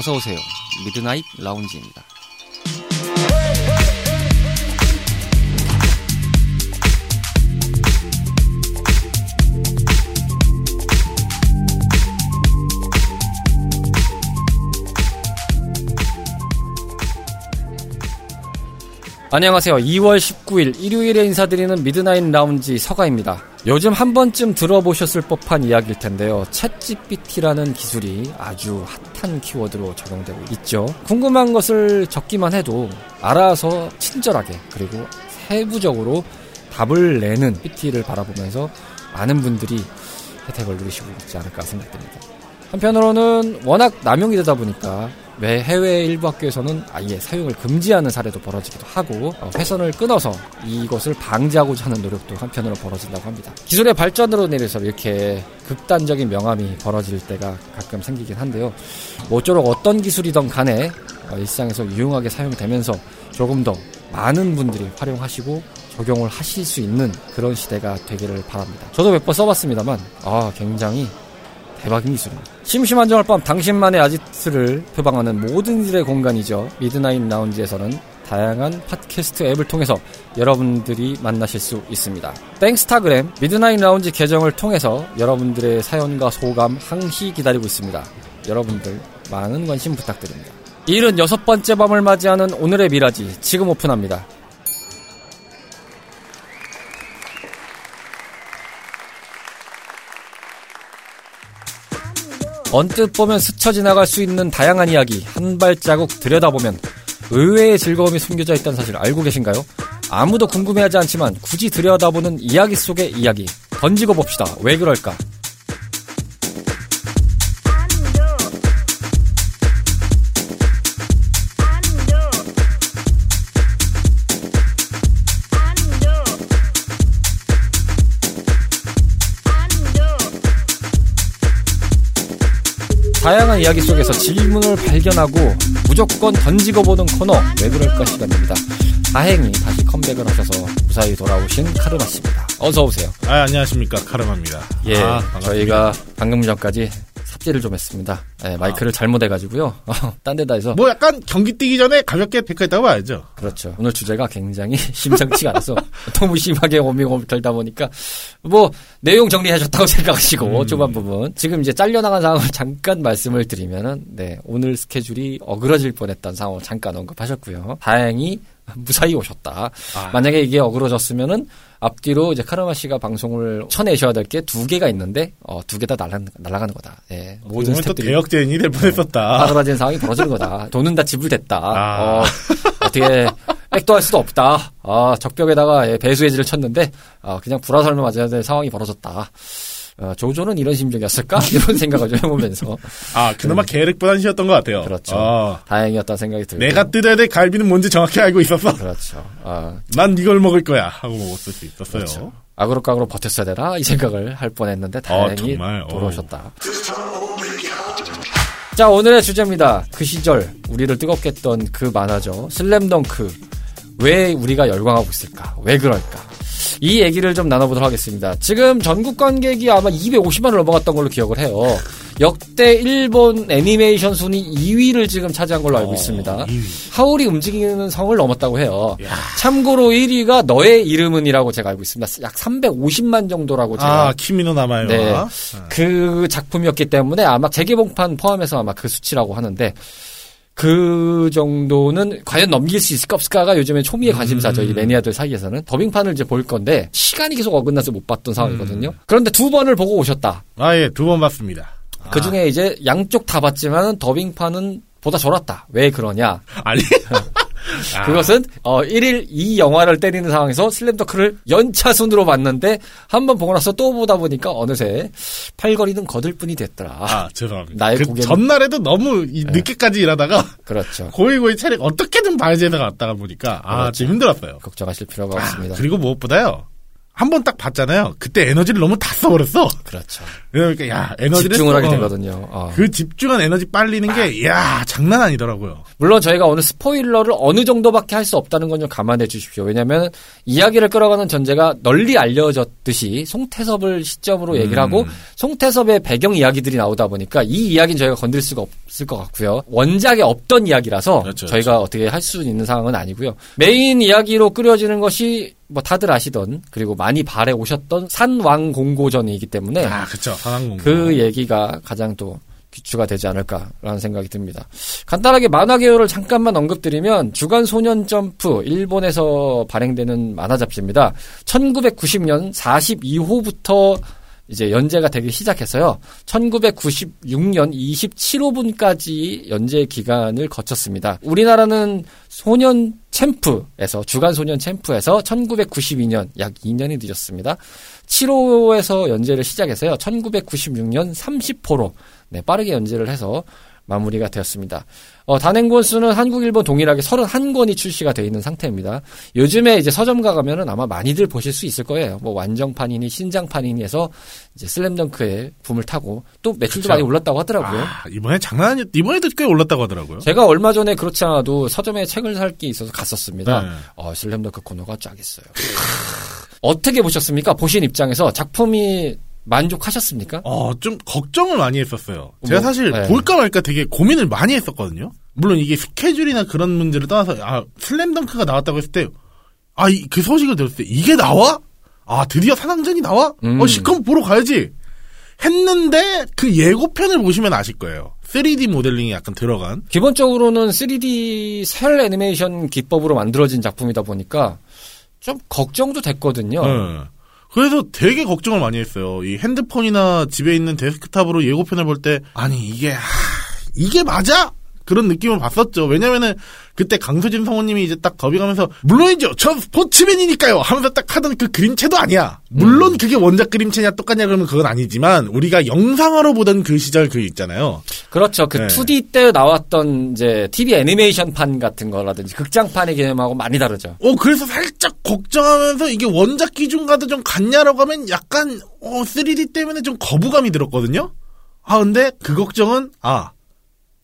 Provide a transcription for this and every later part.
어서 오세요. 미드나잇 라운지입니다. 안녕하세요. 2월 19일 일요일에 인사드리는 미드나잇 라운지 서가입니다. 요즘 한 번쯤 들어보셨을 법한 이야기일 텐데요. 챗GPT라는 기술이 아주 핫한 키워드로 적용되고 있죠. 궁금한 것을 적기만 해도 알아서 친절하게 그리고 세부적으로 답을 내는 PT를 바라보면서 많은 분들이 혜택을 누리시고 있지 않을까 생각됩니다. 한편으로는 워낙 남용이 되다 보니까 왜 해외 일부 학교에서는 아예 사용을 금지하는 사례도 벌어지기도 하고 어, 회선을 끊어서 이것을 방지하고자 하는 노력도 한편으로 벌어진다고 합니다. 기술의 발전으로 인해서 이렇게 극단적인 명암이 벌어질 때가 가끔 생기긴 한데요. 모쪼록 어떤 기술이든 간에 어, 일상에서 유용하게 사용되면서 조금 더 많은 분들이 활용하시고 적용을 하실 수 있는 그런 시대가 되기를 바랍니다. 저도 몇 번 써봤습니다만 아 굉장히 대박인 기술입니다. 심심한 정월 밤 당신만의 아지트를 표방하는 모든 일의 공간이죠. 미드나잇 라운지에서는 다양한 팟캐스트 앱을 통해서 여러분들이 만나실 수 있습니다. 땡스타그램 미드나잇 라운지 계정을 통해서 여러분들의 사연과 소감 항시 기다리고 있습니다. 여러분들 많은 관심 부탁드립니다. 76번째 밤을 맞이하는 오늘의 미라지 지금 오픈합니다. 언뜻 보면 스쳐 지나갈 수 있는 다양한 이야기 한 발자국 들여다보면 의외의 즐거움이 숨겨져 있다는 사실 알고 계신가요? 아무도 궁금해하지 않지만 굳이 들여다보는 이야기 속의 이야기 던지고 봅시다. 왜 그럴까? 다양한 이야기 속에서 질문을 발견하고 무조건 던지고 보는 코너 왜 그럴까 시간입니다. 다행히 다시 컴백을 하셔서 무사히 돌아오신 카르마 씨입니다. 어서 오세요. 아 안녕하십니까 카르마입니다. 예, 아, 저희가 방금 전까지 삽질을 좀 했습니다. 네, 마이크를 아. 잘못해가지고요. 딴 데다 해서. 뭐 약간 경기 뛰기 전에 가볍게 데크했다고 봐야죠. 그렇죠. 오늘 주제가 굉장히 심상치가 않아서 너무 심하게 오밍오밍 들다 보니까 뭐 내용 정리하셨다고 생각하시고 음. 초반 부분. 지금 이제 잘려나간 상황을 잠깐 말씀을 드리면은 네, 오늘 스케줄이 어그러질 뻔했던 상황을 잠깐 언급하셨고요. 다행히 무사히 오셨다. 아. 만약에 이게 어그러졌으면은 앞뒤로 이제 카르마 씨가 방송을 쳐내셔야 될 게 두 개가 있는데 어, 두 개 다 날아, 날아가는 거다. 예. 모든 스태프들이 대역전이 될 뻔했었다. 사그라진 상황이 벌어지는 거다. 돈은 다 지불됐다. 아. 어, 어떻게 백도 할 수도 없다. 아, 적벽에다가 예, 배수해지를 쳤는데 아, 그냥 불화살만 맞아야 될 상황이 벌어졌다. 어, 조조는 이런 심정이었을까? 이런 생각을 좀 해보면서. 아, 그나마 네. 계획보다시였던 것 같아요. 그렇죠. 어. 다행이었다는 생각이 들고. 내가 뜯어야 될 갈비는 뭔지 정확히 알고 있었어. 그렇죠. 어. 난 이걸 먹을 거야. 하고 먹었을 수 있었어요. 그렇죠. 아그로까그로 버텼어야 되나? 이 생각을 할 뻔했는데 어, 다행히 어, 돌아오셨다. 자, 오늘의 주제입니다. 그 시절 우리를 뜨겁게 했던 그 만화죠. 슬램덩크. 왜 우리가 열광하고 있을까? 왜 그럴까? 이 얘기를 좀 나눠보도록 하겠습니다. 지금 전국 관객이 아마 250만을 넘어갔던 걸로 기억을 해요. 역대 일본 애니메이션 순위 2위를 지금 차지한 걸로 알고 어, 있습니다. 2위. 하울이 움직이는 성을 넘었다고 해요. 야. 참고로 1위가 너의 이름은이라고 제가 알고 있습니다. 약 350만 정도라고 제가. 아, 키미노 나마요. 네. 그 작품이었기 때문에 아마 재개봉판 포함해서 아마 그 수치라고 하는데 그 정도는 과연 넘길 수 있을까 없을까가 요즘에 초미의 관심사죠. 음. 이 매니아들 사이에서는 더빙판을 이제 볼 건데 시간이 계속 어긋나서 못 봤던 상황이거든요. 음. 그런데 두 번을 보고 오셨다. 아 예, 두 번 봤습니다. 그 중에 아. 이제 양쪽 다 봤지만 더빙판은 보다 졸았다. 왜 그러냐? 아니. 아. 그것은 어 1일 이 영화를 때리는 상황에서 슬램덩크를 연차 순으로 봤는데 한 번 보고 나서 또 보다 보니까 어느새 팔걸이는 거들 뿐이 됐더라. 아 죄송합니다. 나의 그 고개는... 전날에도 너무 네. 늦게까지 일하다가 그렇죠. 고이 고이 차례 어떻게든 발제해서 갔다가 보니까 아 그렇죠. 좀 힘들었어요. 걱정하실 필요가 아, 없습니다. 그리고 무엇보다요. 한 번 딱 봤잖아요. 그때 에너지를 너무 다 써버렸어. 그렇죠. 그러니까 야 에너지를 집중을 하게 써. 되거든요. 어. 그 집중한 에너지 빨리는 게, 야 장난 아니더라고요. 물론 저희가 오늘 스포일러를 어느 정도밖에 할 수 없다는 건 좀 감안해 주십시오. 왜냐하면 이야기를 끌어가는 전제가 널리 알려졌듯이 송태섭을 시점으로 얘기를 하고 음. 송태섭의 배경 이야기들이 나오다 보니까 이 이야기는 저희가 건드릴 수가 없을 것 같고요. 원작에 없던 이야기라서 그렇죠, 저희가 어떻게 할 수 있는 상황은 아니고요. 메인 이야기로 꾸려지는 것이 뭐 다들 아시던 그리고 많이 바래 오셨던 산왕 공고전이기 때문에 아 그쵸 산왕공. 그 얘기가 가장 또 귀추가 되지 않을까라는 생각이 듭니다. 간단하게 만화 계열을 잠깐만 언급드리면 주간 소년 점프 일본에서 발행되는 만화 잡지입니다. 1990년 42호부터 이제 연재가 되기 시작했어요. 1996년 27호분까지 연재 기간을 거쳤습니다. 우리나라는 소년 챔프에서 주간 소년 챔프에서 1992년 약 2년이 늦었습니다. 7호에서 연재를 시작해서요. 1996년 30호로 네, 빠르게 연재를 해서 마무리가 되었습니다. 어, 단행본 수는 한국, 일본 동일하게 31권이 출시가 되어 있는 상태입니다. 요즘에 이제 서점 가 가면은 아마 많이들 보실 수 있을 거예요. 뭐 완정판이니 신장판이니 해서 이제 슬램덩크의 붐을 타고 또 매출도 그쵸. 많이 올랐다고 하더라고요. 아, 이번에 장난 아니 이번에도 꽤 올랐다고 하더라고요. 제가 얼마 전에 그렇지 않아도 서점에 책을 살 게 있어서 갔었습니다. 네. 어, 슬램덩크 코너가 쫙 있어요. 어떻게 보셨습니까? 보신 입장에서 작품이 만족하셨습니까? 어, 좀 걱정을 많이 했었어요. 제가 뭐, 사실 네. 볼까 말까 되게 고민을 많이 했었거든요. 물론 이게 스케줄이나 그런 문제를 떠나서 아 슬램덩크가 나왔다고 했을 때 아 그 소식을 들었을 때 이게 나와? 아 드디어 산왕전이 나와? 음. 어 시컴 보러 가야지. 했는데 그 예고편을 보시면 아실 거예요. 3D 모델링이 약간 들어간. 기본적으로는 3D 셀 애니메이션 기법으로 만들어진 작품이다 보니까 좀 걱정도 됐거든요. 네. 그래서 되게 걱정을 많이 했어요. 이 핸드폰이나 집에 있는 데스크탑으로 예고편을 볼 때 아니 이게 하, 이게 맞아? 그런 느낌을 봤었죠. 왜냐면은 그때 강수진 성우님이 이제 딱 더빙하면서 물론이죠. 전 스포츠맨이니까요. 하면서 딱 하던 그 그림체도 아니야. 물론 그게 원작 그림체냐 똑같냐 그러면 그건 아니지만 우리가 영상으로 보던 그 시절 그 있잖아요. 그렇죠. 그 네. 2D 때 나왔던 이제 TV 애니메이션판 같은 거라든지 극장판의 개념하고 많이 다르죠. 어 그래서 살짝 걱정하면서 이게 원작 기준과도 좀 같냐라고 하면 약간 어 3D 때문에 좀 거부감이 들었거든요. 아 근데 그 걱정은 아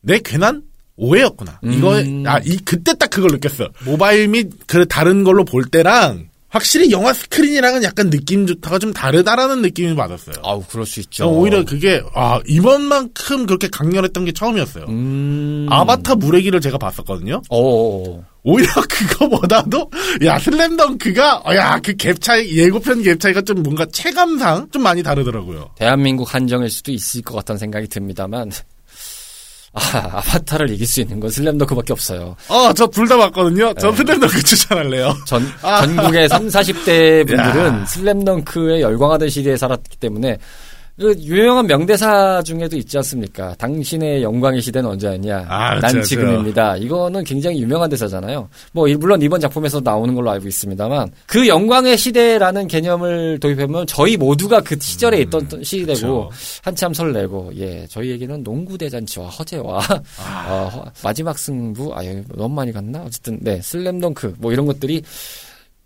내 괜한 오해였구나. 이거 음. 아이 그때 딱 그걸 느꼈어. 모바일 및 그 다른 걸로 볼 때랑 확실히 영화 스크린이랑은 약간 느낌 좋다가 좀 다르다라는 느낌을 받았어요. 아우, 그럴 수 있죠. 저 오히려 그게 아 이번만큼 그렇게 강렬했던 게 처음이었어요. 음. 아바타 길을 제가 봤었거든요. 오. 오히려 그거보다도 야 슬램덩크가 어, 야그 갭 차이 예고편 갭 차이가 좀 뭔가 체감상 좀 많이 다르더라고요. 대한민국 한정일 수도 있을 것 같다는 생각이 듭니다만. 아, 아바타를 이길 수 있는 건 슬램덩크밖에 없어요. 어 저 둘 다 봤거든요. 저 네. 슬램덩크 추천할래요. 전, 아. 전국의 3, 40대 분들은 야. 슬램덩크에 열광하던 시대에 살았기 때문에 그 유명한 명대사 중에도 있지 않습니까? 당신의 영광의 시대는 언제였냐? 아, 그렇죠, 난 그렇죠. 지금입니다. 이거는 굉장히 유명한 대사잖아요. 뭐 이- 물론 이번 작품에서 나오는 걸로 알고 있습니다만 그 영광의 시대라는 개념을 도입하면 저희 모두가 그 시절에 있던 시대고 그렇죠. 한참 설레고 예 저희에게는 농구 대잔치와 허재와 아. 어, 허- 마지막 승부 아 여기 너무 많이 갔나 어쨌든 네 슬램덩크 뭐 이런 것들이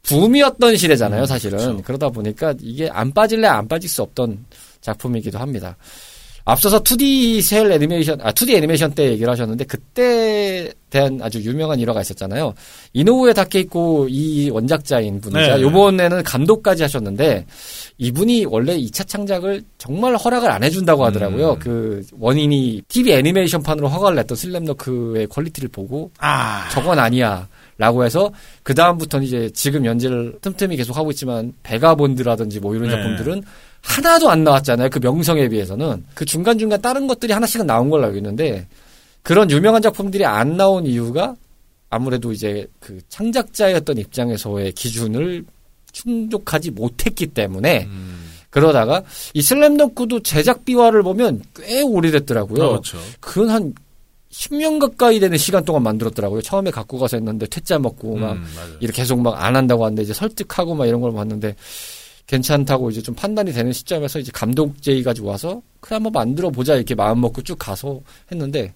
붐이었던 시대잖아요 사실은 그렇죠. 그러다 보니까 이게 안 빠질래 안 빠질 수 없던 작품이기도 합니다. 앞서서 2D 셀 애니메이션, 아, 2D 애니메이션 때 얘기를 하셨는데, 그때 대한 아주 유명한 일화가 있었잖아요. 이노우에 다케이코 이 원작자인 분이자 네. 요번에는 감독까지 하셨는데, 이분이 원래 2차 창작을 정말 허락을 안 해준다고 하더라고요. 음. 그 원인이 TV 애니메이션판으로 허가를 냈던 슬램덩크의 quality를 보고, 아 저건 아니야. 라고 해서 그 다음부터는 이제 지금 연재를 틈틈이 계속 하고 있지만 배가본드라든지 뭐 이런 네. 작품들은 하나도 안 나왔잖아요. 그 명성에 비해서는 그 중간 중간 다른 것들이 하나씩은 나온 걸로 알고 있는데 그런 유명한 작품들이 안 나온 이유가 아무래도 이제 그 창작자였던 입장에서의 기준을 충족하지 못했기 때문에 음, 그러다가 이 슬램덩크도 제작 비화를 보면 꽤 오래됐더라고요. 그렇죠. 그건 한 10년 가까이 되는 시간 동안 만들었더라고요. 처음에 갖고 가서 했는데 퇴짜 먹고 막 음. 이렇게 계속 막 안 한다고 하는데 이제 설득하고 막 이런 걸 봤는데 괜찮다고 이제 좀 판단이 되는 시점에서 이제 감독 제의 가지고 와서 그래 한번 만들어 보자 이렇게 마음 먹고 쭉 가서 했는데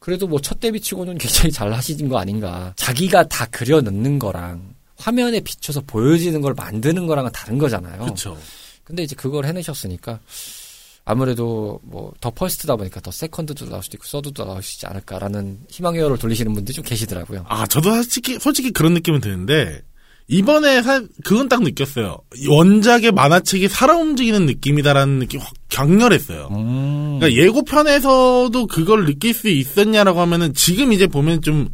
그래도 뭐 첫 데뷔 치고는 굉장히 잘 하시는 거 아닌가. 자기가 다 그려 넣는 거랑 화면에 비춰서 보여지는 걸 만드는 거랑은 다른 거잖아요. 그렇죠. 근데 이제 그걸 해내셨으니까 아무래도 뭐 the first다 보니까 the second도 나올 수도 있고 서드도 나올 수 있지 않을까라는 희망회로를 돌리시는 분들이 좀 계시더라고요. 아, 저도 솔직히, 솔직히 그런 느낌은 드는데, 이번에 사, 그건 딱 느꼈어요. 원작의 만화책이 살아 움직이는 느낌이다라는 느낌이 확 강렬했어요. 음. 그러니까 예고편에서도 그걸 느낄 수 있었냐라고 하면은 지금 이제 보면 좀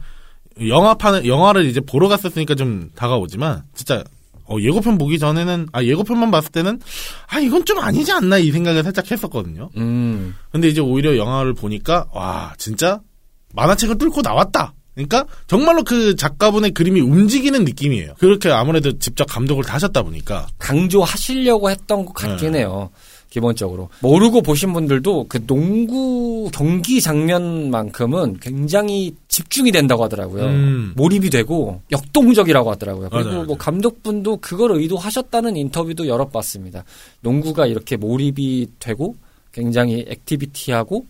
영화판 영화를 이제 보러 갔었으니까 좀 다가오지만 진짜 어, 예고편 보기 전에는 아 예고편만 봤을 때는 아 이건 좀 아니지 않나 이 생각을 살짝 했었거든요. 음. 근데 이제 오히려 영화를 보니까 와 진짜 만화책을 뚫고 나왔다. 그러니까 정말로 그 작가분의 그림이 움직이는 느낌이에요. 그렇게 아무래도 직접 감독을 다 하셨다 보니까 강조하시려고 했던 것 같긴 네. 해요. 기본적으로 모르고 보신 분들도 그 농구 경기 장면만큼은 굉장히 집중이 된다고 하더라고요. 음. 몰입이 되고 역동적이라고 하더라고요. 그리고 맞아요, 뭐 맞아요. 감독분도 그걸 의도하셨다는 인터뷰도 여러 봤습니다. 농구가 이렇게 몰입이 되고 굉장히 activity하고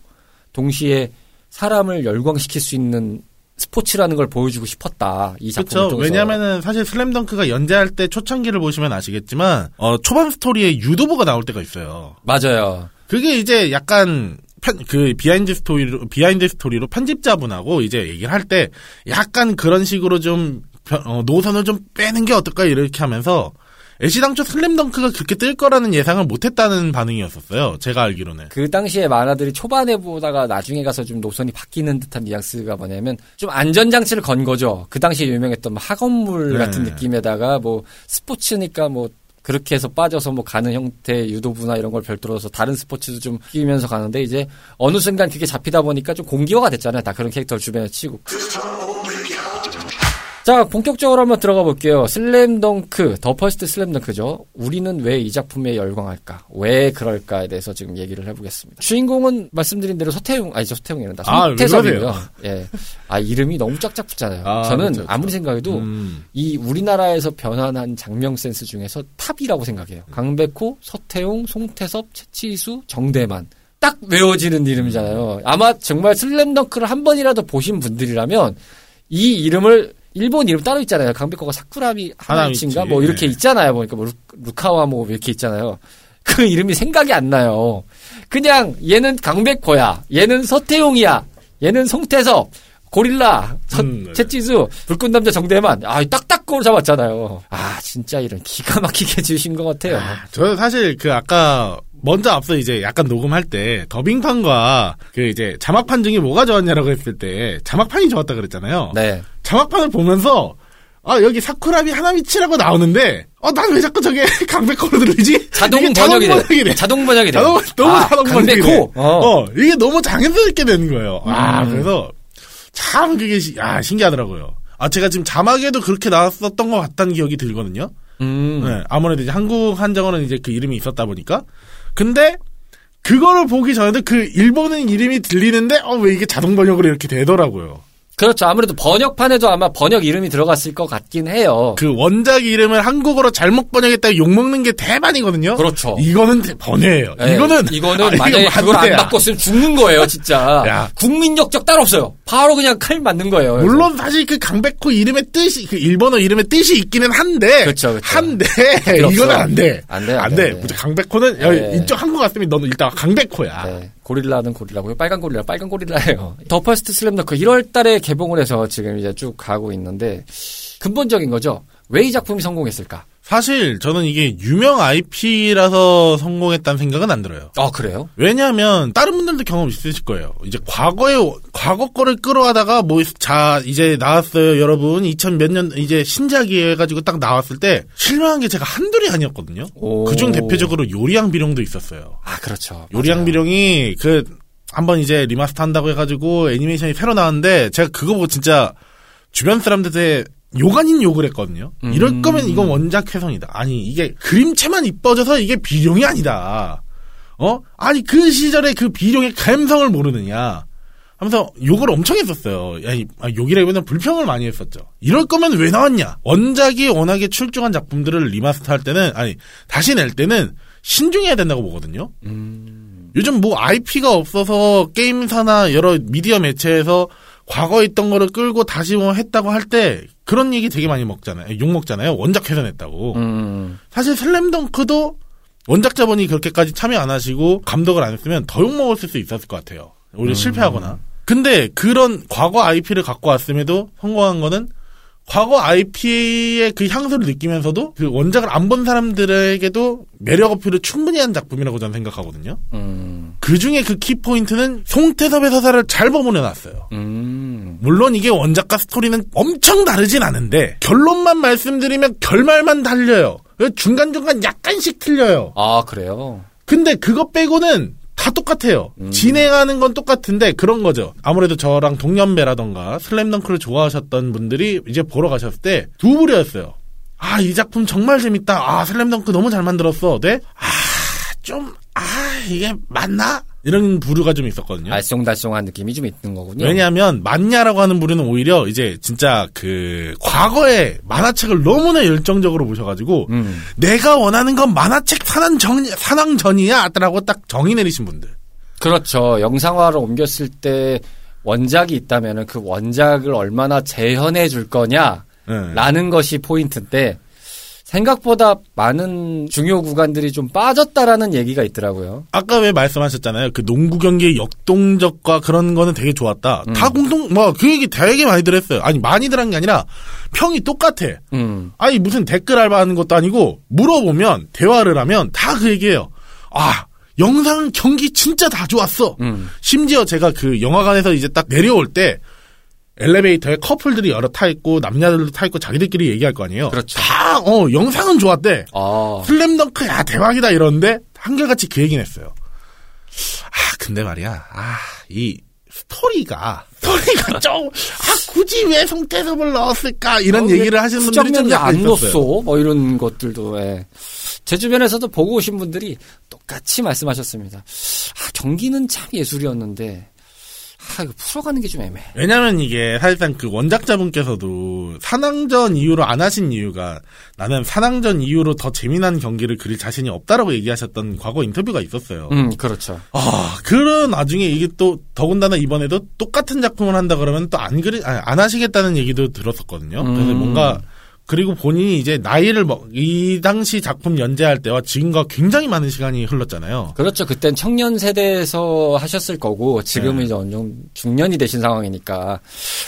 동시에 사람을 열광시킬 수 있는 스포츠라는 걸 보여주고 싶었다. 이 작품을 그렇죠. 통해서. 왜냐하면은 사실 슬램덩크가 연재할 때 초창기를 보시면 아시겠지만 어, 초반 스토리에 유도부가 나올 때가 있어요. 맞아요. 그게 이제 약간 편, 그 behind story로 behind story로 편집자분하고 이제 얘기를 할 때 약간 그런 식으로 좀 편- 어, 노선을 좀 빼는 게 어떨까 이렇게 하면서 애시당초 슬램덩크가 그렇게 뜰 거라는 예상을 못했다는 반응이었었어요. 제가 알기로는. 그 당시에 만화들이 초반에 보다가 나중에 가서 좀 노선이 바뀌는 듯한 뉘앙스가 뭐냐면 좀 안전장치를 건 거죠. 그 당시에 유명했던 뭐 학원물 네. 같은 느낌에다가 뭐 스포츠니까 뭐 그렇게 해서 빠져서 뭐 가는 형태의 유도부나 이런 걸 별도로 해서 다른 스포츠도 좀 끼면서 가는데 이제 어느 순간 그게 잡히다 보니까 좀 공기화가 됐잖아요. 다 그런 캐릭터를 주변에 치고. 자, 본격적으로 한번 들어가 볼게요. 슬램덩크, 더 퍼스트 슬램덩크죠. 우리는 왜 이 작품에 열광할까? 왜 그럴까에 대해서 지금 얘기를 해보겠습니다. 주인공은 말씀드린 대로 서태웅, 아니죠, 서태웅이란다. 아, 왜 송태섭이고요. 예. 아, 이름이 너무 짝짝 붙잖아요. 아, 저는 그렇죠, 그렇죠. 아무리 생각해도 음. 이 우리나라에서 변환한 작명 센스 중에서 탑이라고 생각해요. 강백호, 서태웅, 송태섭, 채치수, 정대만. 딱 외워지는 이름이잖아요. 아마 정말 슬램덩크를 한 번이라도 보신 분들이라면 이 이름을 일본 이름 따로 있잖아요. 강백호가 사쿠라미 하나미치인가 하나미치, 뭐 이렇게 네. 있잖아요. 보니까 뭐 루, 루카와 뭐 이렇게 있잖아요. 그 이름이 생각이 안 나요. 그냥 얘는 강백호야. 얘는 서태웅이야. 얘는 송태섭. 고릴라, 서- 음, 네. 채찌수, 불꽃 남자 정대만, 아, 딱딱 그걸 잡았잖아요. 아, 진짜 이런 기가 막히게 해주신 것 같아요. 저는 사실 그 아까 먼저 앞서 이제 약간 녹음할 때 더빙판과 그 이제 자막판 중에 뭐가 좋았냐라고 했을 때 자막판이 좋았다 그랬잖아요. 네. 자막판을 보면서 아 여기 사쿠라비 하나미치라고 나오는데 어난 왜 자꾸 저게 강백호로 들리지? 자동 번역이 돼. 번역이네. 자동 번역이 돼. 자동, 너무 아, 자동 번역이 돼. 어. 어. 이게 너무 장애스럽게 되는 거예요. 아 음. 그래서 참 그게 시- 아 신기하더라고요. 아 제가 지금 자막에도 그렇게 나왔었던 것 같다는 기억이 들거든요. 음. 네, 아무래도 이제 한국 한정어는 이제 그 이름이 있었다 보니까. 근데 그거를 보기 전에도 그 일본은 이름이 들리는데 어 왜 이게 자동 번역으로 이렇게 되더라고요. 그렇죠. 아무래도 번역판에도 아마 번역 이름이 들어갔을 것 같긴 해요. 그 원작 이름을 한국어로 잘못 번역했다 욕 먹는 게 태반이거든요. 그렇죠. 이거는 대- 번외예요. 예, 이거는 이거는 아, 이거 만약에 그걸 안. 바꿨으면 죽는 거예요, 진짜. 야. 국민 역적 따로 없어요. 바로 그냥 칼 맞는 거예요. 그래서. 물론 사실 그 강백호 이름의 뜻이 그 일본어 이름의 뜻이 있기는 한데 그쵸, 그쵸. 한데. 이거는 안 돼. 안 돼, 안안 돼, 돼. 안 돼. 강백호는 네. 야, 이쪽 한국 갔으면 너는 일단 강백호야. 네, 고릴라는 고릴라고요. 빨간 고릴라, 빨간 고릴라예요. 더 퍼스트 슬램덩크 1월 달에 개봉을 해서 지금 이제 쭉 가고 있는데 근본적인 거죠. 왜 이 작품이 성공했을까? 사실 저는 이게 유명 IP라서 성공했다는 생각은 안 들어요. 아, 그래요? 왜냐하면 다른 분들도 경험 있으실 거예요. 이제 과거에 과거 거를 끌어가다가 뭐 자 이제 나왔어요, 여러분. 2000 몇 년 이제 신작이 해가지고 딱 나왔을 때 실망한 게 제가 한둘이 아니었거든요. 오. 그중 대표적으로 요리왕 비룡도 있었어요. 아, 그렇죠. 요리왕. 비룡이 그 한번 이제 remaster 한다고 해가지고 애니메이션이 새로 나왔는데 제가 그거 보고 진짜 주변 사람들한테 욕 아닌 욕을 했거든요. 음. 이럴 거면 이건 원작 훼손이다. 아니 이게 그림체만 이뻐져서 이게 비룡이 아니다. 어? 아니 그 시절에 그 비룡의 감성을 모르느냐. 하면서 욕을 엄청 했었어요. 야, 이- 아, 욕이라기보다는 불평을 많이 했었죠. 이럴 거면 왜 나왔냐? 원작이 워낙에 출중한 작품들을 remaster 할 때는, 아니, 다시 낼 때는 신중해야 된다고 보거든요. 음, 요즘 뭐 IP가 없어서 게임사나 여러 미디어 매체에서 과거에 있던 거를 끌고 다시 뭐 했다고 할 때 그런 얘기 되게 많이 먹잖아요. 욕 먹잖아요. 원작 훼손했다고. 음. 사실 슬램덩크도 원작자분이 그렇게까지 참여 안 하시고 감독을 안 했으면 더 욕 먹었을 수 있었을 것 같아요. 오히려 실패하거나. 근데 그런 과거 IP를 갖고 왔음에도 성공한 거는 과거 IP의 그 향수를 느끼면서도 그 원작을 안 본 사람들에게도 매력 어필을 충분히 한 작품이라고 저는 생각하거든요. 음. 그 중에 그 키포인트는 송태섭의 서사를 잘 버무려놨어요. 음. 물론 이게 원작과 스토리는 엄청 다르진 않은데 결론만 말씀드리면 결말만 달려요. 중간중간 약간씩 틀려요. 아, 그래요? 근데 그거 빼고는 다 똑같아요. 진행하는 건 똑같은데 그런 거죠. 아무래도 저랑 동년배라던가 슬램덩크를 좋아하셨던 분들이 이제 보러 가셨을 때 두 부류였어요. 아, 이 작품 정말 재밌다. 아, 슬램덩크 너무 잘 만들었어. 네? 아, 좀, 아, 이게 맞나? 이런 부류가 좀 있었거든요. 알쏭달쏭한 느낌이 좀 있는 거군요. 왜냐하면 맞냐라고 하는 부류는 오히려 이제 진짜 그 과거의 만화책을 너무나 열정적으로 보셔가지고 음. 내가 원하는 건 만화책 산왕 정 산왕 전이야라고 딱 정의 내리신 분들. 그렇죠. 영상화로 옮겼을 때 원작이 있다면은 그 원작을 얼마나 재현해 줄 거냐? 네. 라는 것이 포인트인데 생각보다 많은 중요 구간들이 좀 빠졌다라는 얘기가 있더라고요. 아까 왜 말씀하셨잖아요. 그 농구 경기의 역동적과 그런 거는 되게 좋았다. 다 공동 뭐그 얘기 되게 많이들 했어요. 아니 많이들 한 게 아니라 평이 똑같아. 음. 아니 무슨 댓글 알바하는 것도 아니고 물어보면 대화를 하면 다 그 얘기예요. 아 영상 경기 진짜 다 좋았어. 음. 심지어 제가 그 영화관에서 이제 딱 내려올 때 엘리베이터에 커플들이 여러 타 있고 남녀들도 타 있고 자기들끼리 얘기할 거 아니에요. 그렇죠. 다 어 영상은 좋았대. 아. 슬램덩크 야 대박이다 이러는데 한결같이 그 얘기는 했어요. 아 근데 말이야 아이 스토리가 스토리가 좀 아 굳이 왜 송태섭을 넣었을까 이런 어, 얘기를 하시는 분들이 좀 후장면이 약간 안 있었어요. 넣었어. 뭐 이런 것들도 예. 제 주변에서도 보고 오신 분들이 똑같이 말씀하셨습니다. 아, 경기는 참 예술이었는데 아, 이거 풀어가는 게 좀 애매해. 왜냐면 이게 사실상 그 원작자분께서도 산왕전 이후로 안 하신 이유가 나는 산왕전 이후로 더 재미난 경기를 그릴 자신이 없다라고 얘기하셨던 과거 인터뷰가 있었어요. 음, 그렇죠. 아, 그런 나중에 이게 또 더군다나 이번에도 똑같은 작품을 한다 그러면 또 안 그리 아니, 안 하시겠다는 얘기도 들었었거든요. 그래서 음. 뭔가 그리고 본인이 이제 나이를 먹, 이 당시 작품 연재할 때와 지금과 굉장히 많은 시간이 흘렀잖아요. 그렇죠. 그땐 청년 세대에서 하셨을 거고 지금은 네. 이제 어느 정도 중년이 되신 상황이니까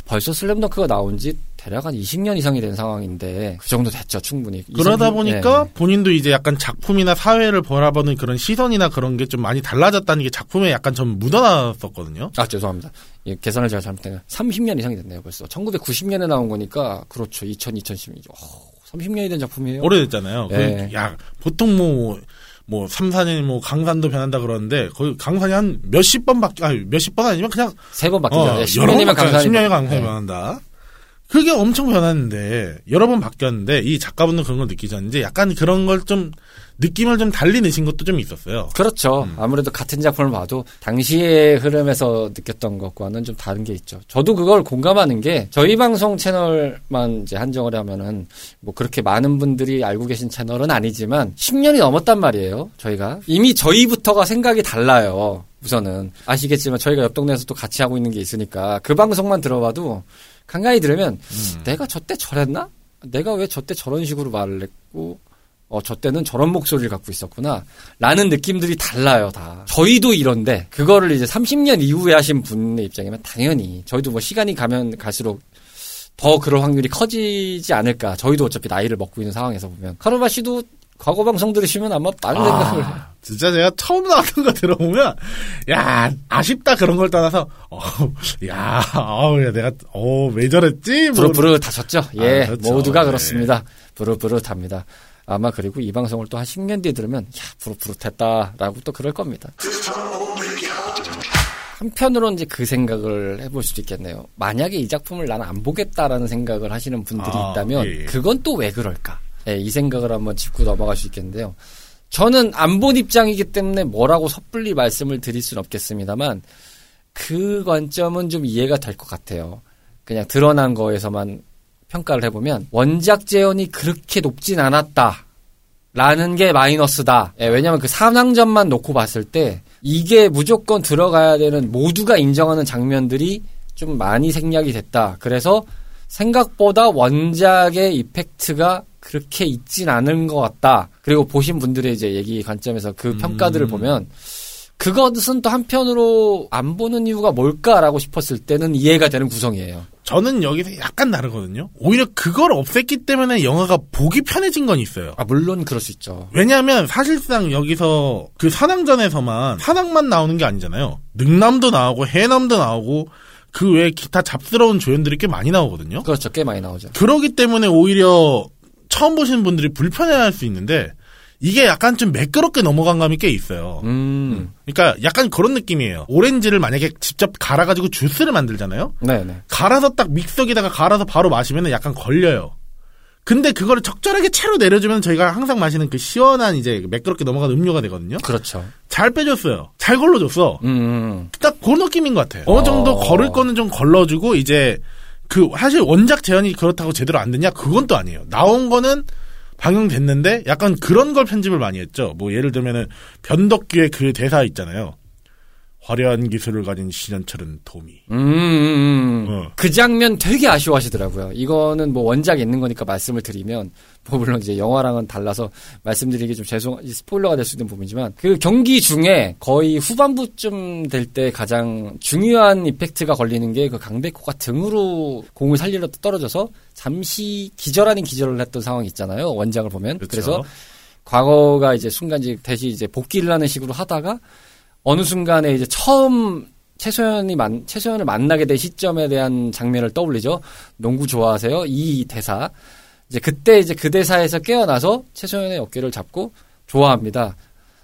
벌써 슬램덩크가 나온 지 대략 한 20년 이상이 된 상황인데 그 정도 됐죠. 충분히. 그러다 20, 보니까 네. 본인도 이제 약간 작품이나 사회를 바라보는 그런 시선이나 그런 게 좀 많이 달라졌다는 게 작품에 약간 좀 묻어놨었거든요. 아, 죄송합니다. 예, 계산을 제가 잘못했네요. 30년 이상이 됐네요, 벌써. 1990년에 나온 거니까, 그렇죠. 2000, 2010이죠. 30년이 된 작품이에요. 오래됐잖아요. 그, 네. 야, 보통 뭐, 뭐, 3, 4년이 뭐, 강산도 변한다 그러는데, 거의 강산이 한 몇십 번 바뀌, 아니, 몇십 번 아니면 그냥, 세 번 바뀌죠. 어, 예, 10년이면 강산이. 10년이 강산이 네. 변한다. 그게 엄청 변했는데, 여러 번 바뀌었는데, 이 작가분도 그런 걸 느끼셨는지, 약간 그런 걸 좀, 느낌을 좀 달리 내신 것도 좀 있었어요. 그렇죠. 음. 아무래도 같은 작품을 봐도 당시의 흐름에서 느꼈던 것과는 좀 다른 게 있죠. 저도 그걸 공감하는 게 저희 방송 채널만 이제 한정을 하면은 뭐 그렇게 많은 분들이 알고 계신 채널은 아니지만 10년이 넘었단 말이에요. 저희가 이미 저희부터가 생각이 달라요. 우선은 아시겠지만 저희가 옆 동네에서 또 같이 하고 있는 게 있으니까 그 방송만 들어봐도 간간히 들으면 음. 내가 저때 저랬나? 내가 왜 저때 저런 식으로 말을 했고 어, 저 때는 저런 목소리를 갖고 있었구나. 라는 느낌들이 달라요, 다. 저희도 이런데, 그거를 이제 30년 이후에 하신 분의 입장이면 당연히, 저희도 뭐 시간이 가면 갈수록 더 그럴 확률이 커지지 않을까. 저희도 어차피 나이를 먹고 있는 상황에서 보면. 카르마 씨도 과거 방송 들으시면 아마 많은 생각을. 아, 진짜 제가 처음 나왔던 거 들어보면, 야, 아쉽다 그런 걸 떠나서, 어, 야, 어우, 야, 내가, 어, 왜 저랬지? 뭐, 부릇부릇하셨죠? 예, 아, 그렇죠. 모두가 네. 그렇습니다. 부릇부릇합니다. 아마 그리고 이 방송을 또 한 10년 뒤에 들으면, 야, 부릇부릇했다라고 또 그럴 겁니다. 한편으로는 이제 그 생각을 해볼 수도 있겠네요. 만약에 이 작품을 나는 안 보겠다라는 생각을 하시는 분들이 아, 있다면, 예, 예. 그건 또 왜 그럴까? 예, 이 생각을 한번 짚고 넘어갈 수 있겠는데요. 저는 안 본 입장이기 때문에 뭐라고 섣불리 말씀을 드릴 수는 없겠습니다만, 그 관점은 좀 이해가 될 것 같아요. 그냥 드러난 거에서만 평가를 해보면 원작 재현이 그렇게 높진 않았다. 라는 게 마이너스다. 예, 왜냐면 그 산왕전만 놓고 봤을 때 이게 무조건 들어가야 되는 모두가 인정하는 장면들이 좀 많이 생략이 됐다. 그래서 생각보다 원작의 이펙트가 그렇게 있진 않은 것 같다. 그리고 보신 분들의 이제 얘기 관점에서 그 평가들을 음. 보면 그것은 또 한편으로 안 보는 이유가 뭘까라고 싶었을 때는 이해가 되는 구성이에요. 저는 여기서 약간 다르거든요. 오히려 그걸 없앴기 때문에 영화가 보기 편해진 건 있어요. 아 물론 그럴 수 있죠. 왜냐하면 사실상 여기서 그 산왕전에서만 산왕만 나오는 게 아니잖아요. 능남도 나오고 해남도 나오고 그 외에 기타 잡스러운 조연들이 꽤 많이 나오거든요. 그렇죠. 꽤 많이 나오죠. 그러기 때문에 오히려 처음 보시는 분들이 불편해할 수 있는데 이게 약간 좀 매끄럽게 넘어간 감이 꽤 있어요. 음. 그러니까 약간 그런 느낌이에요. 오렌지를 만약에 직접 갈아가지고 주스를 만들잖아요. 네네. 갈아서 딱 믹서기다가 갈아서 바로 마시면 약간 걸려요. 근데 그거를 적절하게 채로 내려주면 저희가 항상 마시는 그 시원한 이제 매끄럽게 넘어가는 음료가 되거든요. 그렇죠. 잘 빼줬어요. 잘 걸러줬어. 음. 딱 그 느낌인 것 같아요. 어느 정도 어. 걸을 거는 좀 걸러주고 이제 그 사실 원작 재현이 그렇다고 제대로 안 됐냐? 그건 또 아니에요. 나온 거는 방영됐는데 약간 그런 걸 편집을 많이 했죠. 뭐 예를 들면은 변덕규의 그 대사 있잖아요. 화려한 기술을 가진 신현철은 도미. 음, 음, 음. 어. 그 장면 되게 아쉬워하시더라고요. 이거는 뭐 원작에 있는 거니까 말씀을 드리면, 뭐 물론 이제 영화랑은 달라서 말씀드리기 좀 죄송, 스포일러가 될 수 있는 부분이지만, 그 경기 중에 거의 후반부쯤 될 때 가장 중요한 이펙트가 걸리는 게 그 강백호가 등으로 공을 살리러 떨어져서 잠시 기절 아닌 기절을 했던 상황이 있잖아요. 원작을 보면. 그렇죠. 그래서 과거가 이제 순간 이제 다시 이제 복귀를 하는 식으로 하다가 어느 순간에 이제 처음 최소연이 만, 최소연을 만나게 된 시점에 대한 장면을 떠올리죠. 농구 좋아하세요? 이 대사. 이제 그때 이제 그 대사에서 깨어나서 최소연의 어깨를 잡고 좋아합니다.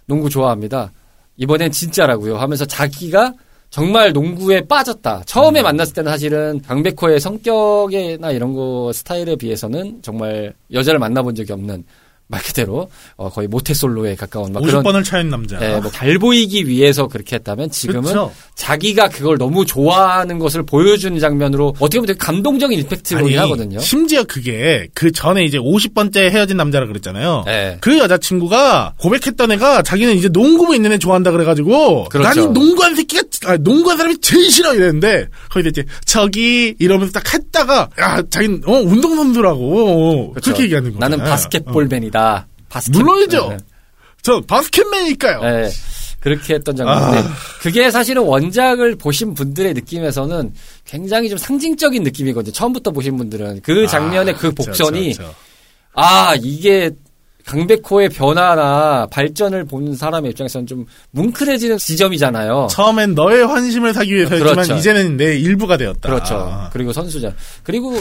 농구 좋아합니다. 이번엔 진짜라고요. 하면서 자기가 정말 농구에 빠졌다. 처음에 만났을 때는 사실은 강백호의 성격이나 이런 거 스타일에 비해서는 정말 여자를 만나본 적이 없는 말 그대로 어, 거의 모태솔로에 가까운 막 그런 50번을 차인 남자. 예, 뭐잘 보이기 위해서 그렇게 했다면 지금은 그쵸. 자기가 그걸 너무 좋아하는 것을 보여주는 장면으로 어떻게 보면 되게 감동적인 이펙트로긴 하거든요. 심지어 그게 그 전에 이제 50번째 헤어진 남자라 그랬잖아요. 예. 그 여자친구가 고백했던 애가 자기는 이제 농구부 있는 애 좋아한다 그래가지고 그렇죠. 나는 농구한 새끼가 아, 농구한 사람이 제일 싫어 이랬는데 거기서 이제 저기 이러면서 딱 했다가 야 자기는 어 운동선수라고 그렇죠. 그렇게 얘기하는 거야. 나는 바스켓볼맨이다. 바스켓 물론이죠. 예. 저 바스켓맨이니까요. 예. 그렇게 했던 장면인데 아. 그게 사실은 원작을 보신 분들의 느낌에서는 굉장히 좀 상징적인 느낌이거든요. 처음부터 보신 분들은 그 장면의 그 그쵸, 복선이 그쵸, 그쵸. 아 이게 강백호의 변화나 발전을 보는 사람의 입장에서는 좀 뭉클해지는 지점이잖아요. 처음엔 너의 환심을 사기 위해서였지만 그렇죠. 이제는 내 일부가 되었다. 그렇죠. 아. 그리고 선수전. 그리고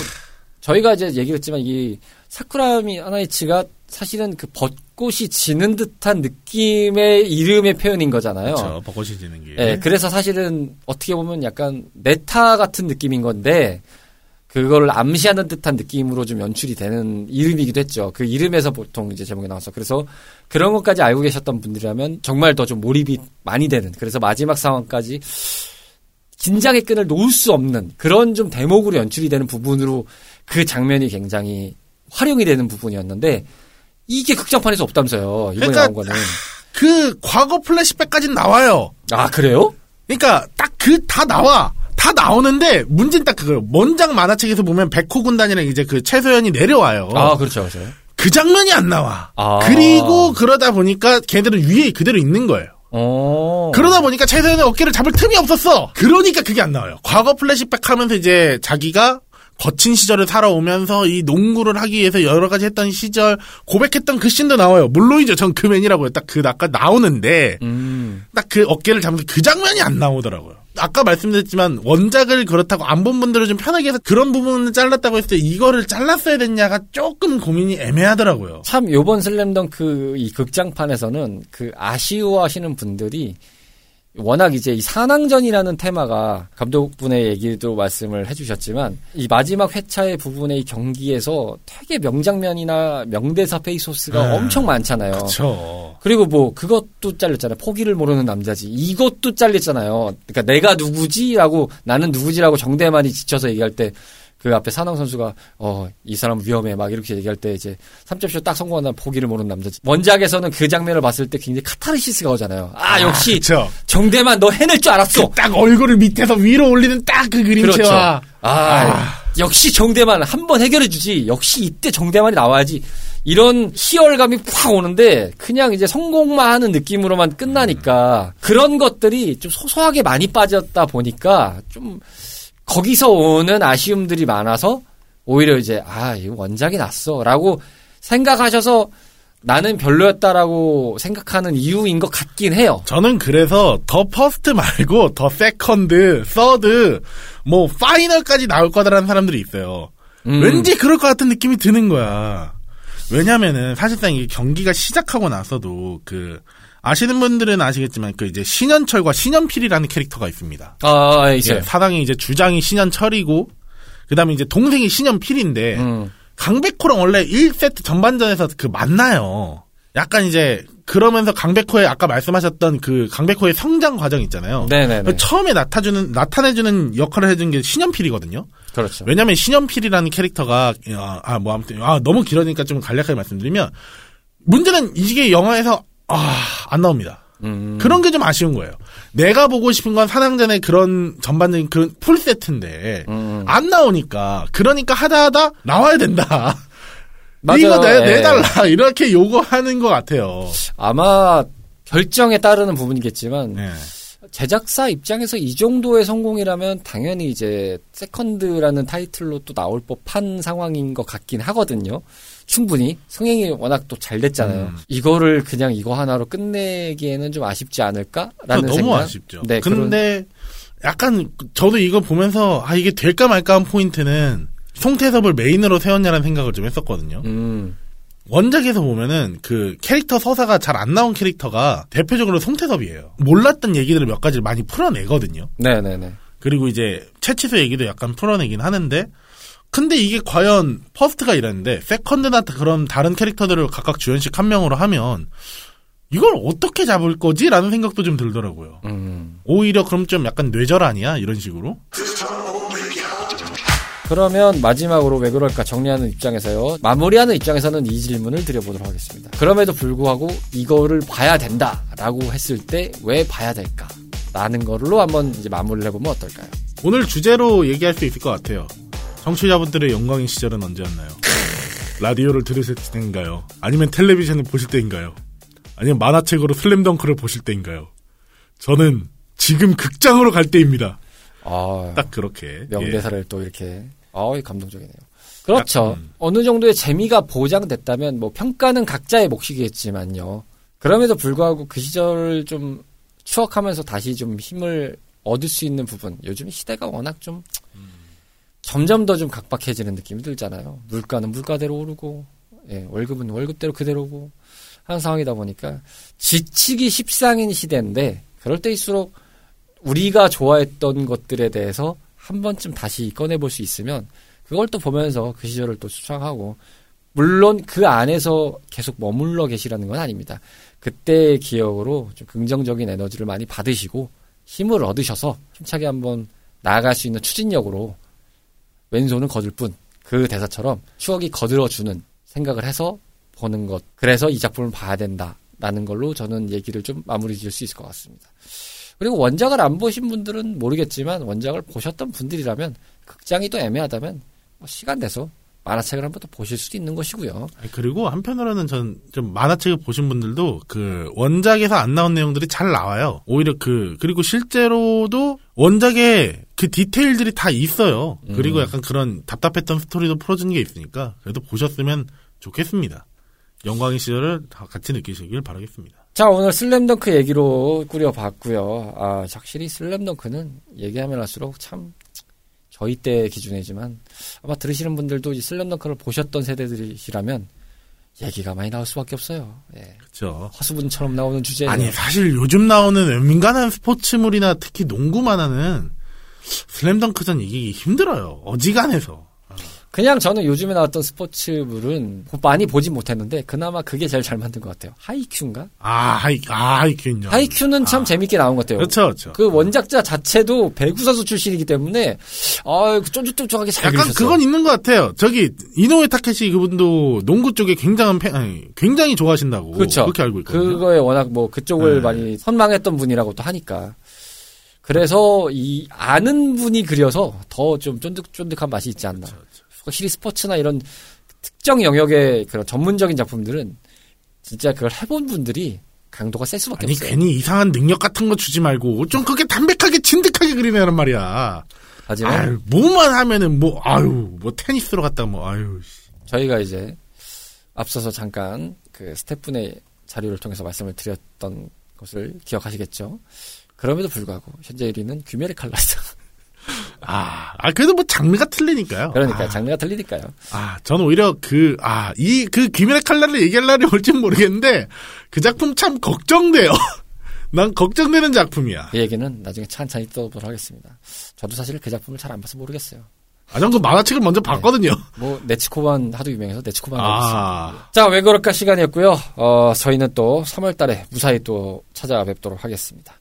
저희가 이제 얘기를 했지만 이 사쿠라미 하나이치가 사실은 그 벚꽃이 지는 듯한 느낌의 이름의 표현인 거잖아요. 그렇죠. 벚꽃이 지는 게. 예, 그래서 사실은 어떻게 보면 약간 메타 같은 느낌인 건데 그걸 암시하는 듯한 느낌으로 좀 연출이 되는 이름이기도 했죠. 그 이름에서 보통 이제 제목이 나왔어. 그래서 그런 것까지 알고 계셨던 분들이라면 정말 더 좀 몰입이 많이 되는. 그래서 마지막 상황까지 긴장의 끈을 놓을 수 없는 그런 좀 대목으로 연출이 되는 부분으로 그 장면이 굉장히 활용이 되는 부분이었는데 이게 극장판에서 없다면서요. 이번에 그러니까 나온 거는. 그 과거 플래시백까지는 나와요. 아, 그래요? 그러니까 딱 그 다 나와. 다 나오는데 문제는 딱 그거예요. 원작 만화책에서 보면 백호 군단이랑 이제 그 최소연이 내려와요. 아, 그렇죠. 그렇죠. 그 장면이 안 나와. 아. 그리고 그러다 보니까 걔들은 위에 그대로 있는 거예요. 어. 그러다 보니까 최소연의 어깨를 잡을 틈이 없었어. 그러니까 그게 안 나와요. 과거 플래시백 하면서 이제 자기가 거친 시절을 살아오면서 이 농구를 하기 위해서 여러 가지 했던 시절 고백했던 그 scene도 나와요. 물론이죠. 전 지금이라고요. 딱 그 아까 나오는데 음. 딱그 어깨를 잡으면서 그 장면이 안 나오더라고요. 아까 말씀드렸지만 원작을 그렇다고 안 본 분들은 좀 편하게 해서 그런 부분을 잘랐다고 했을 때 이거를 잘랐어야 됐냐가 조금 고민이 애매하더라고요. 참 요번 슬램덩크 이 극장판에서는 그 아쉬워하시는 분들이 워낙 이제 이 산왕전이라는 테마가 감독분의 얘기도 말씀을 해주셨지만 이 마지막 회차의 부분의 이 경기에서 되게 명장면이나 명대사 페이소스가 네. 엄청 많잖아요. 그렇죠. 그리고 뭐 그것도 잘렸잖아요. 포기를 모르는 남자지. 이것도 잘렸잖아요. 그러니까 내가 누구지라고 나는 누구지라고 정대만이 지쳐서 얘기할 때 그 앞에 산왕 선수가 어 이 사람 위험해 막 이렇게 얘기할 때 이제 3점슛 딱 성공한다면 포기를 모르는 남자지. 원작에서는 그 장면을 봤을 때 굉장히 카타르시스가 오잖아요. 아, 역시 그렇죠. 정대만 너 해낼 줄 알았어. 딱 얼굴을 밑에서 위로 올리는 딱 그 그렇죠. 그림체와 아, 역시 정대만 한 번 해결해 주지. 역시 이때 정대만이 나와야지. 이런 희열감이 팍 오는데 그냥 이제 성공만 하는 느낌으로만 끝나니까 그런 것들이 좀 소소하게 많이 빠졌다 보니까 좀 거기서 오는 아쉬움들이 많아서 오히려 이제 아 이거 원작이 낫어라고 생각하셔서 나는 별로였다라고 생각하는 이유인 것 같긴 해요. 저는 그래서 the first 말고 the second, third, 뭐 final까지 나올 거다라는 사람들이 있어요. 음. 왠지 그럴 것 같은 느낌이 드는 거야. 왜냐면은 사실상 이게 경기가 시작하고 나서도 그 아시는 분들은 아시겠지만 그 이제 신현철과 신현필이라는 캐릭터가 있습니다. 아 있어요. 예, 산왕이 이제 주장이 신현철이고 그다음에 이제 동생이 신현필인데 음. 강백호랑 원래 1세트 전반전에서 그 만나요. 약간 이제 그러면서 강백호의 아까 말씀하셨던 그 강백호의 성장 과정 있잖아요. 네네네. 처음에 나타주는 나타내주는 역할을 해준 게 신현필이거든요. 그렇죠. 왜냐하면 신현필이라는 캐릭터가 아뭐 아무튼 아 너무 길어지니까 좀 간략하게 말씀드리면 문제는 이게 영화에서 아 안 나옵니다. 음. 그런 게 좀 아쉬운 거예요. 내가 보고 싶은 건 산왕전의 그런 전반적인 그런 full set인데 음. 안 나오니까 그러니까 하다 하다 나와야 된다. 맞아요. 이거 내, 예. 내달라 이렇게 요구하는 것 같아요. 아마 결정에 따르는 부분이겠지만 네. 제작사 입장에서 이 정도의 성공이라면 당연히 이제 second라는 타이틀로 또 나올 법한 상황인 것 같긴 하거든요. 충분히 흥행이 워낙 또 잘 됐잖아요. 음. 이거를 그냥 이거 하나로 끝내기에는 좀 아쉽지 않을까라는 너무 생각. 아쉽죠. 네, 그런- 근데 약간 저도 이거 보면서 아 이게 될까 말까 한 포인트는 송태섭을 메인으로 세웠냐라는 생각을 좀 했었거든요. 음, 원작에서 보면은 그 캐릭터 서사가 잘 안 나온 캐릭터가 대표적으로 송태섭이에요. 몰랐던 얘기들을 몇 가지를 많이 풀어내거든요. 네네네. 그리고 이제 채치수 얘기도 약간 풀어내긴 하는데 근데 이게 과연 first가 이랬는데 second나 그런 다른 캐릭터들을 각각 주연씩 한 명으로 하면 이걸 어떻게 잡을 거지라는 생각도 좀 들더라고요. 음. 오히려 그럼 좀 약간 뇌절 아니야 이런 식으로 그러면 마지막으로 왜 그럴까 정리하는 입장에서요. 마무리하는 입장에서는 이 질문을 드려보도록 하겠습니다. 그럼에도 불구하고 이거를 봐야 된다라고 했을 때 왜 봐야 될까? 라는 걸로 한번 이제 마무리를 해보면 어떨까요? 오늘 주제로 얘기할 수 있을 것 같아요. 청취자분들의 영광인 시절은 언제였나요? 라디오를 들으실 때인가요? 아니면 텔레비전을 보실 때인가요? 아니면 만화책으로 슬램덩크를 보실 때인가요? 저는 지금 극장으로 갈 때입니다. 아, 딱 그렇게. 명대사를 또 이렇게. 아우, 감동적이네요. 그렇죠. 음. 어느 정도의 재미가 보장됐다면 뭐 평가는 각자의 몫이겠지만요. 그럼에도 불구하고 그 시절을 좀 추억하면서 다시 좀 힘을 얻을 수 있는 부분. 요즘 시대가 워낙 좀 점점 더 좀 각박해지는 느낌이 들잖아요. 물가는 물가대로 오르고, 예, 월급은 월급대로 그대로고 하는 상황이다 보니까 지치기 십상인 시대인데 그럴 때일수록 우리가 좋아했던 것들에 대해서 한 번쯤 다시 꺼내볼 수 있으면 그걸 또 보면서 그 시절을 또 수상하고 물론 그 안에서 계속 머물러 계시라는 건 아닙니다. 그때의 기억으로 좀 긍정적인 에너지를 많이 받으시고 힘을 얻으셔서 힘차게 한번 나아갈 수 있는 추진력으로 왼손은 거들 뿐 그 대사처럼 추억이 거들어주는 생각을 해서 보는 것. 그래서 이 작품을 봐야 된다 라는 걸로 저는 얘기를 좀 마무리 지을 수 있을 것 같습니다. 그리고 원작을 안 보신 분들은 모르겠지만 원작을 보셨던 분들이라면 극장이 또 애매하다면 뭐 시간 내서 만화책을 한번 또 보실 수도 있는 것이고요. 그리고 한편으로는 전 좀 만화책을 보신 분들도 그 원작에서 안 나온 내용들이 잘 나와요. 오히려 그 그리고 실제로도 원작에 그 디테일들이 다 있어요. 그리고 음. 약간 그런 답답했던 스토리도 풀어주는 게 있으니까 그래도 보셨으면 좋겠습니다. 영광의 시절을 다 같이 느끼시길 바라겠습니다. 자, 오늘 슬램덩크 얘기로 꾸려봤고요. 아, 확실히 슬램덩크는 얘기하면 할수록 참 저희 때 기준이지만 아마 들으시는 분들도 이 슬램덩크를 보셨던 세대들이시라면 얘기가 많이 나올 수밖에 없어요. 예. 그렇죠. 화수분처럼 나오는 주제. 아니 사실 요즘 나오는 민간한 스포츠물이나 특히 농구 만화는 슬램덩크전 이기기 힘들어요. 어지간해서. 그냥 저는 요즘에 나왔던 스포츠물은 많이 보진 못했는데 그나마 그게 제일 잘 만든 것 같아요. 하이큐인가? 아 하이 아 하이큐 인정. 하이큐는 참 재밌게 나온 것 같아요. 그렇죠 그렇죠. 그 원작자 자체도 배구 선수 출신이기 때문에 아, 쫀쫀쫀쫀하게 잘 약간 그리셨어요. 그건 있는 것 같아요. 저기 이노우에 타케시 그분도 농구 쪽에 굉장한 팬, 아니, 굉장히 좋아하신다고 그렇죠. 그렇게 알고 있거든요. 그거에 워낙 뭐 그쪽을 네. 많이 선망했던 분이라고 또 하니까. 그래서 이 아는 분이 그려서 더 좀 쫀득쫀득한 맛이 있지 않나. 확실히 스포츠나 이런 특정 영역의 그런 전문적인 작품들은 진짜 그걸 해본 분들이 강도가 셀 수밖에 아니 없어요. 괜히 이상한 능력 같은 거 주지 말고 좀 그게 담백하게 진득하게 그리네란 말이야. 하지만 아유 뭐만 하면은 뭐 아유 뭐 테니스로 갔다 뭐 아유 씨. 저희가 이제 앞서서 잠깐 그 스태프분의 자료를 통해서 말씀을 드렸던 것을 기억하시겠죠. 그럼에도 불구하고 현재 1위는 귀멸의 칼라스. 아, 아 그래도 뭐 장르가 틀리니까요. 그러니까 아, 장르가 틀리니까요. 아, 저는 오히려 그, 아, 이, 그 귀멸의 칼날을 얘기할 날이 올진 모르겠는데, 그 작품 참 걱정돼요. 난 걱정되는 작품이야. 그 얘기는 나중에 찬찬히 떠보도록 하겠습니다. 저도 사실 그 작품을 잘 안 봐서 모르겠어요. 아, 전그 만화책을 먼저 봤거든요. 뭐 네치코반 하도 유명해서 네치코반. 아, 자, 왜 그럴까 시간이었고요. 어, 저희는 또 3월 달에 무사히 또 찾아뵙도록 하겠습니다.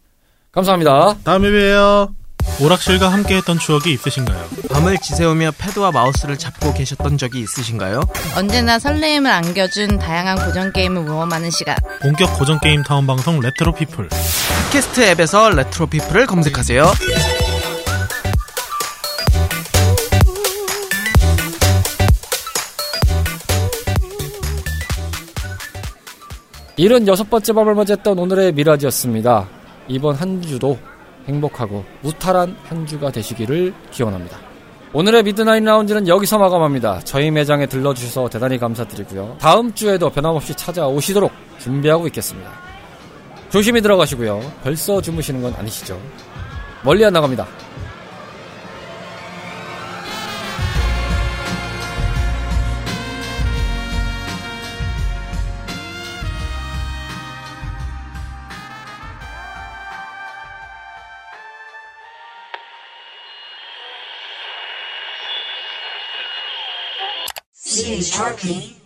감사합니다. 다음에 봬요. 오락실과 함께했던 추억이 있으신가요? 밤을 지새우며 패드와 마우스를 잡고 계셨던 적이 있으신가요? 언제나 설레임을 안겨준 다양한 고전 게임을 모험하는 시간. 본격 고전 게임 타운 방송 레트로 피플. 팟캐스트 앱에서 레트로 피플을 검색하세요. 일흔여섯 번째 밤을 맞이했던 오늘의 미라지였습니다. 이번 한 주도 행복하고 무탈한 한 주가 되시기를 기원합니다. 오늘의 미드나잇 라운지는 여기서 마감합니다. 저희 매장에 들러주셔서 대단히 감사드리고요. 다음 주에도 변함없이 찾아오시도록 준비하고 있겠습니다. 조심히 들어가시고요. 벌써 주무시는 건 아니시죠? 멀리 안 나갑니다. was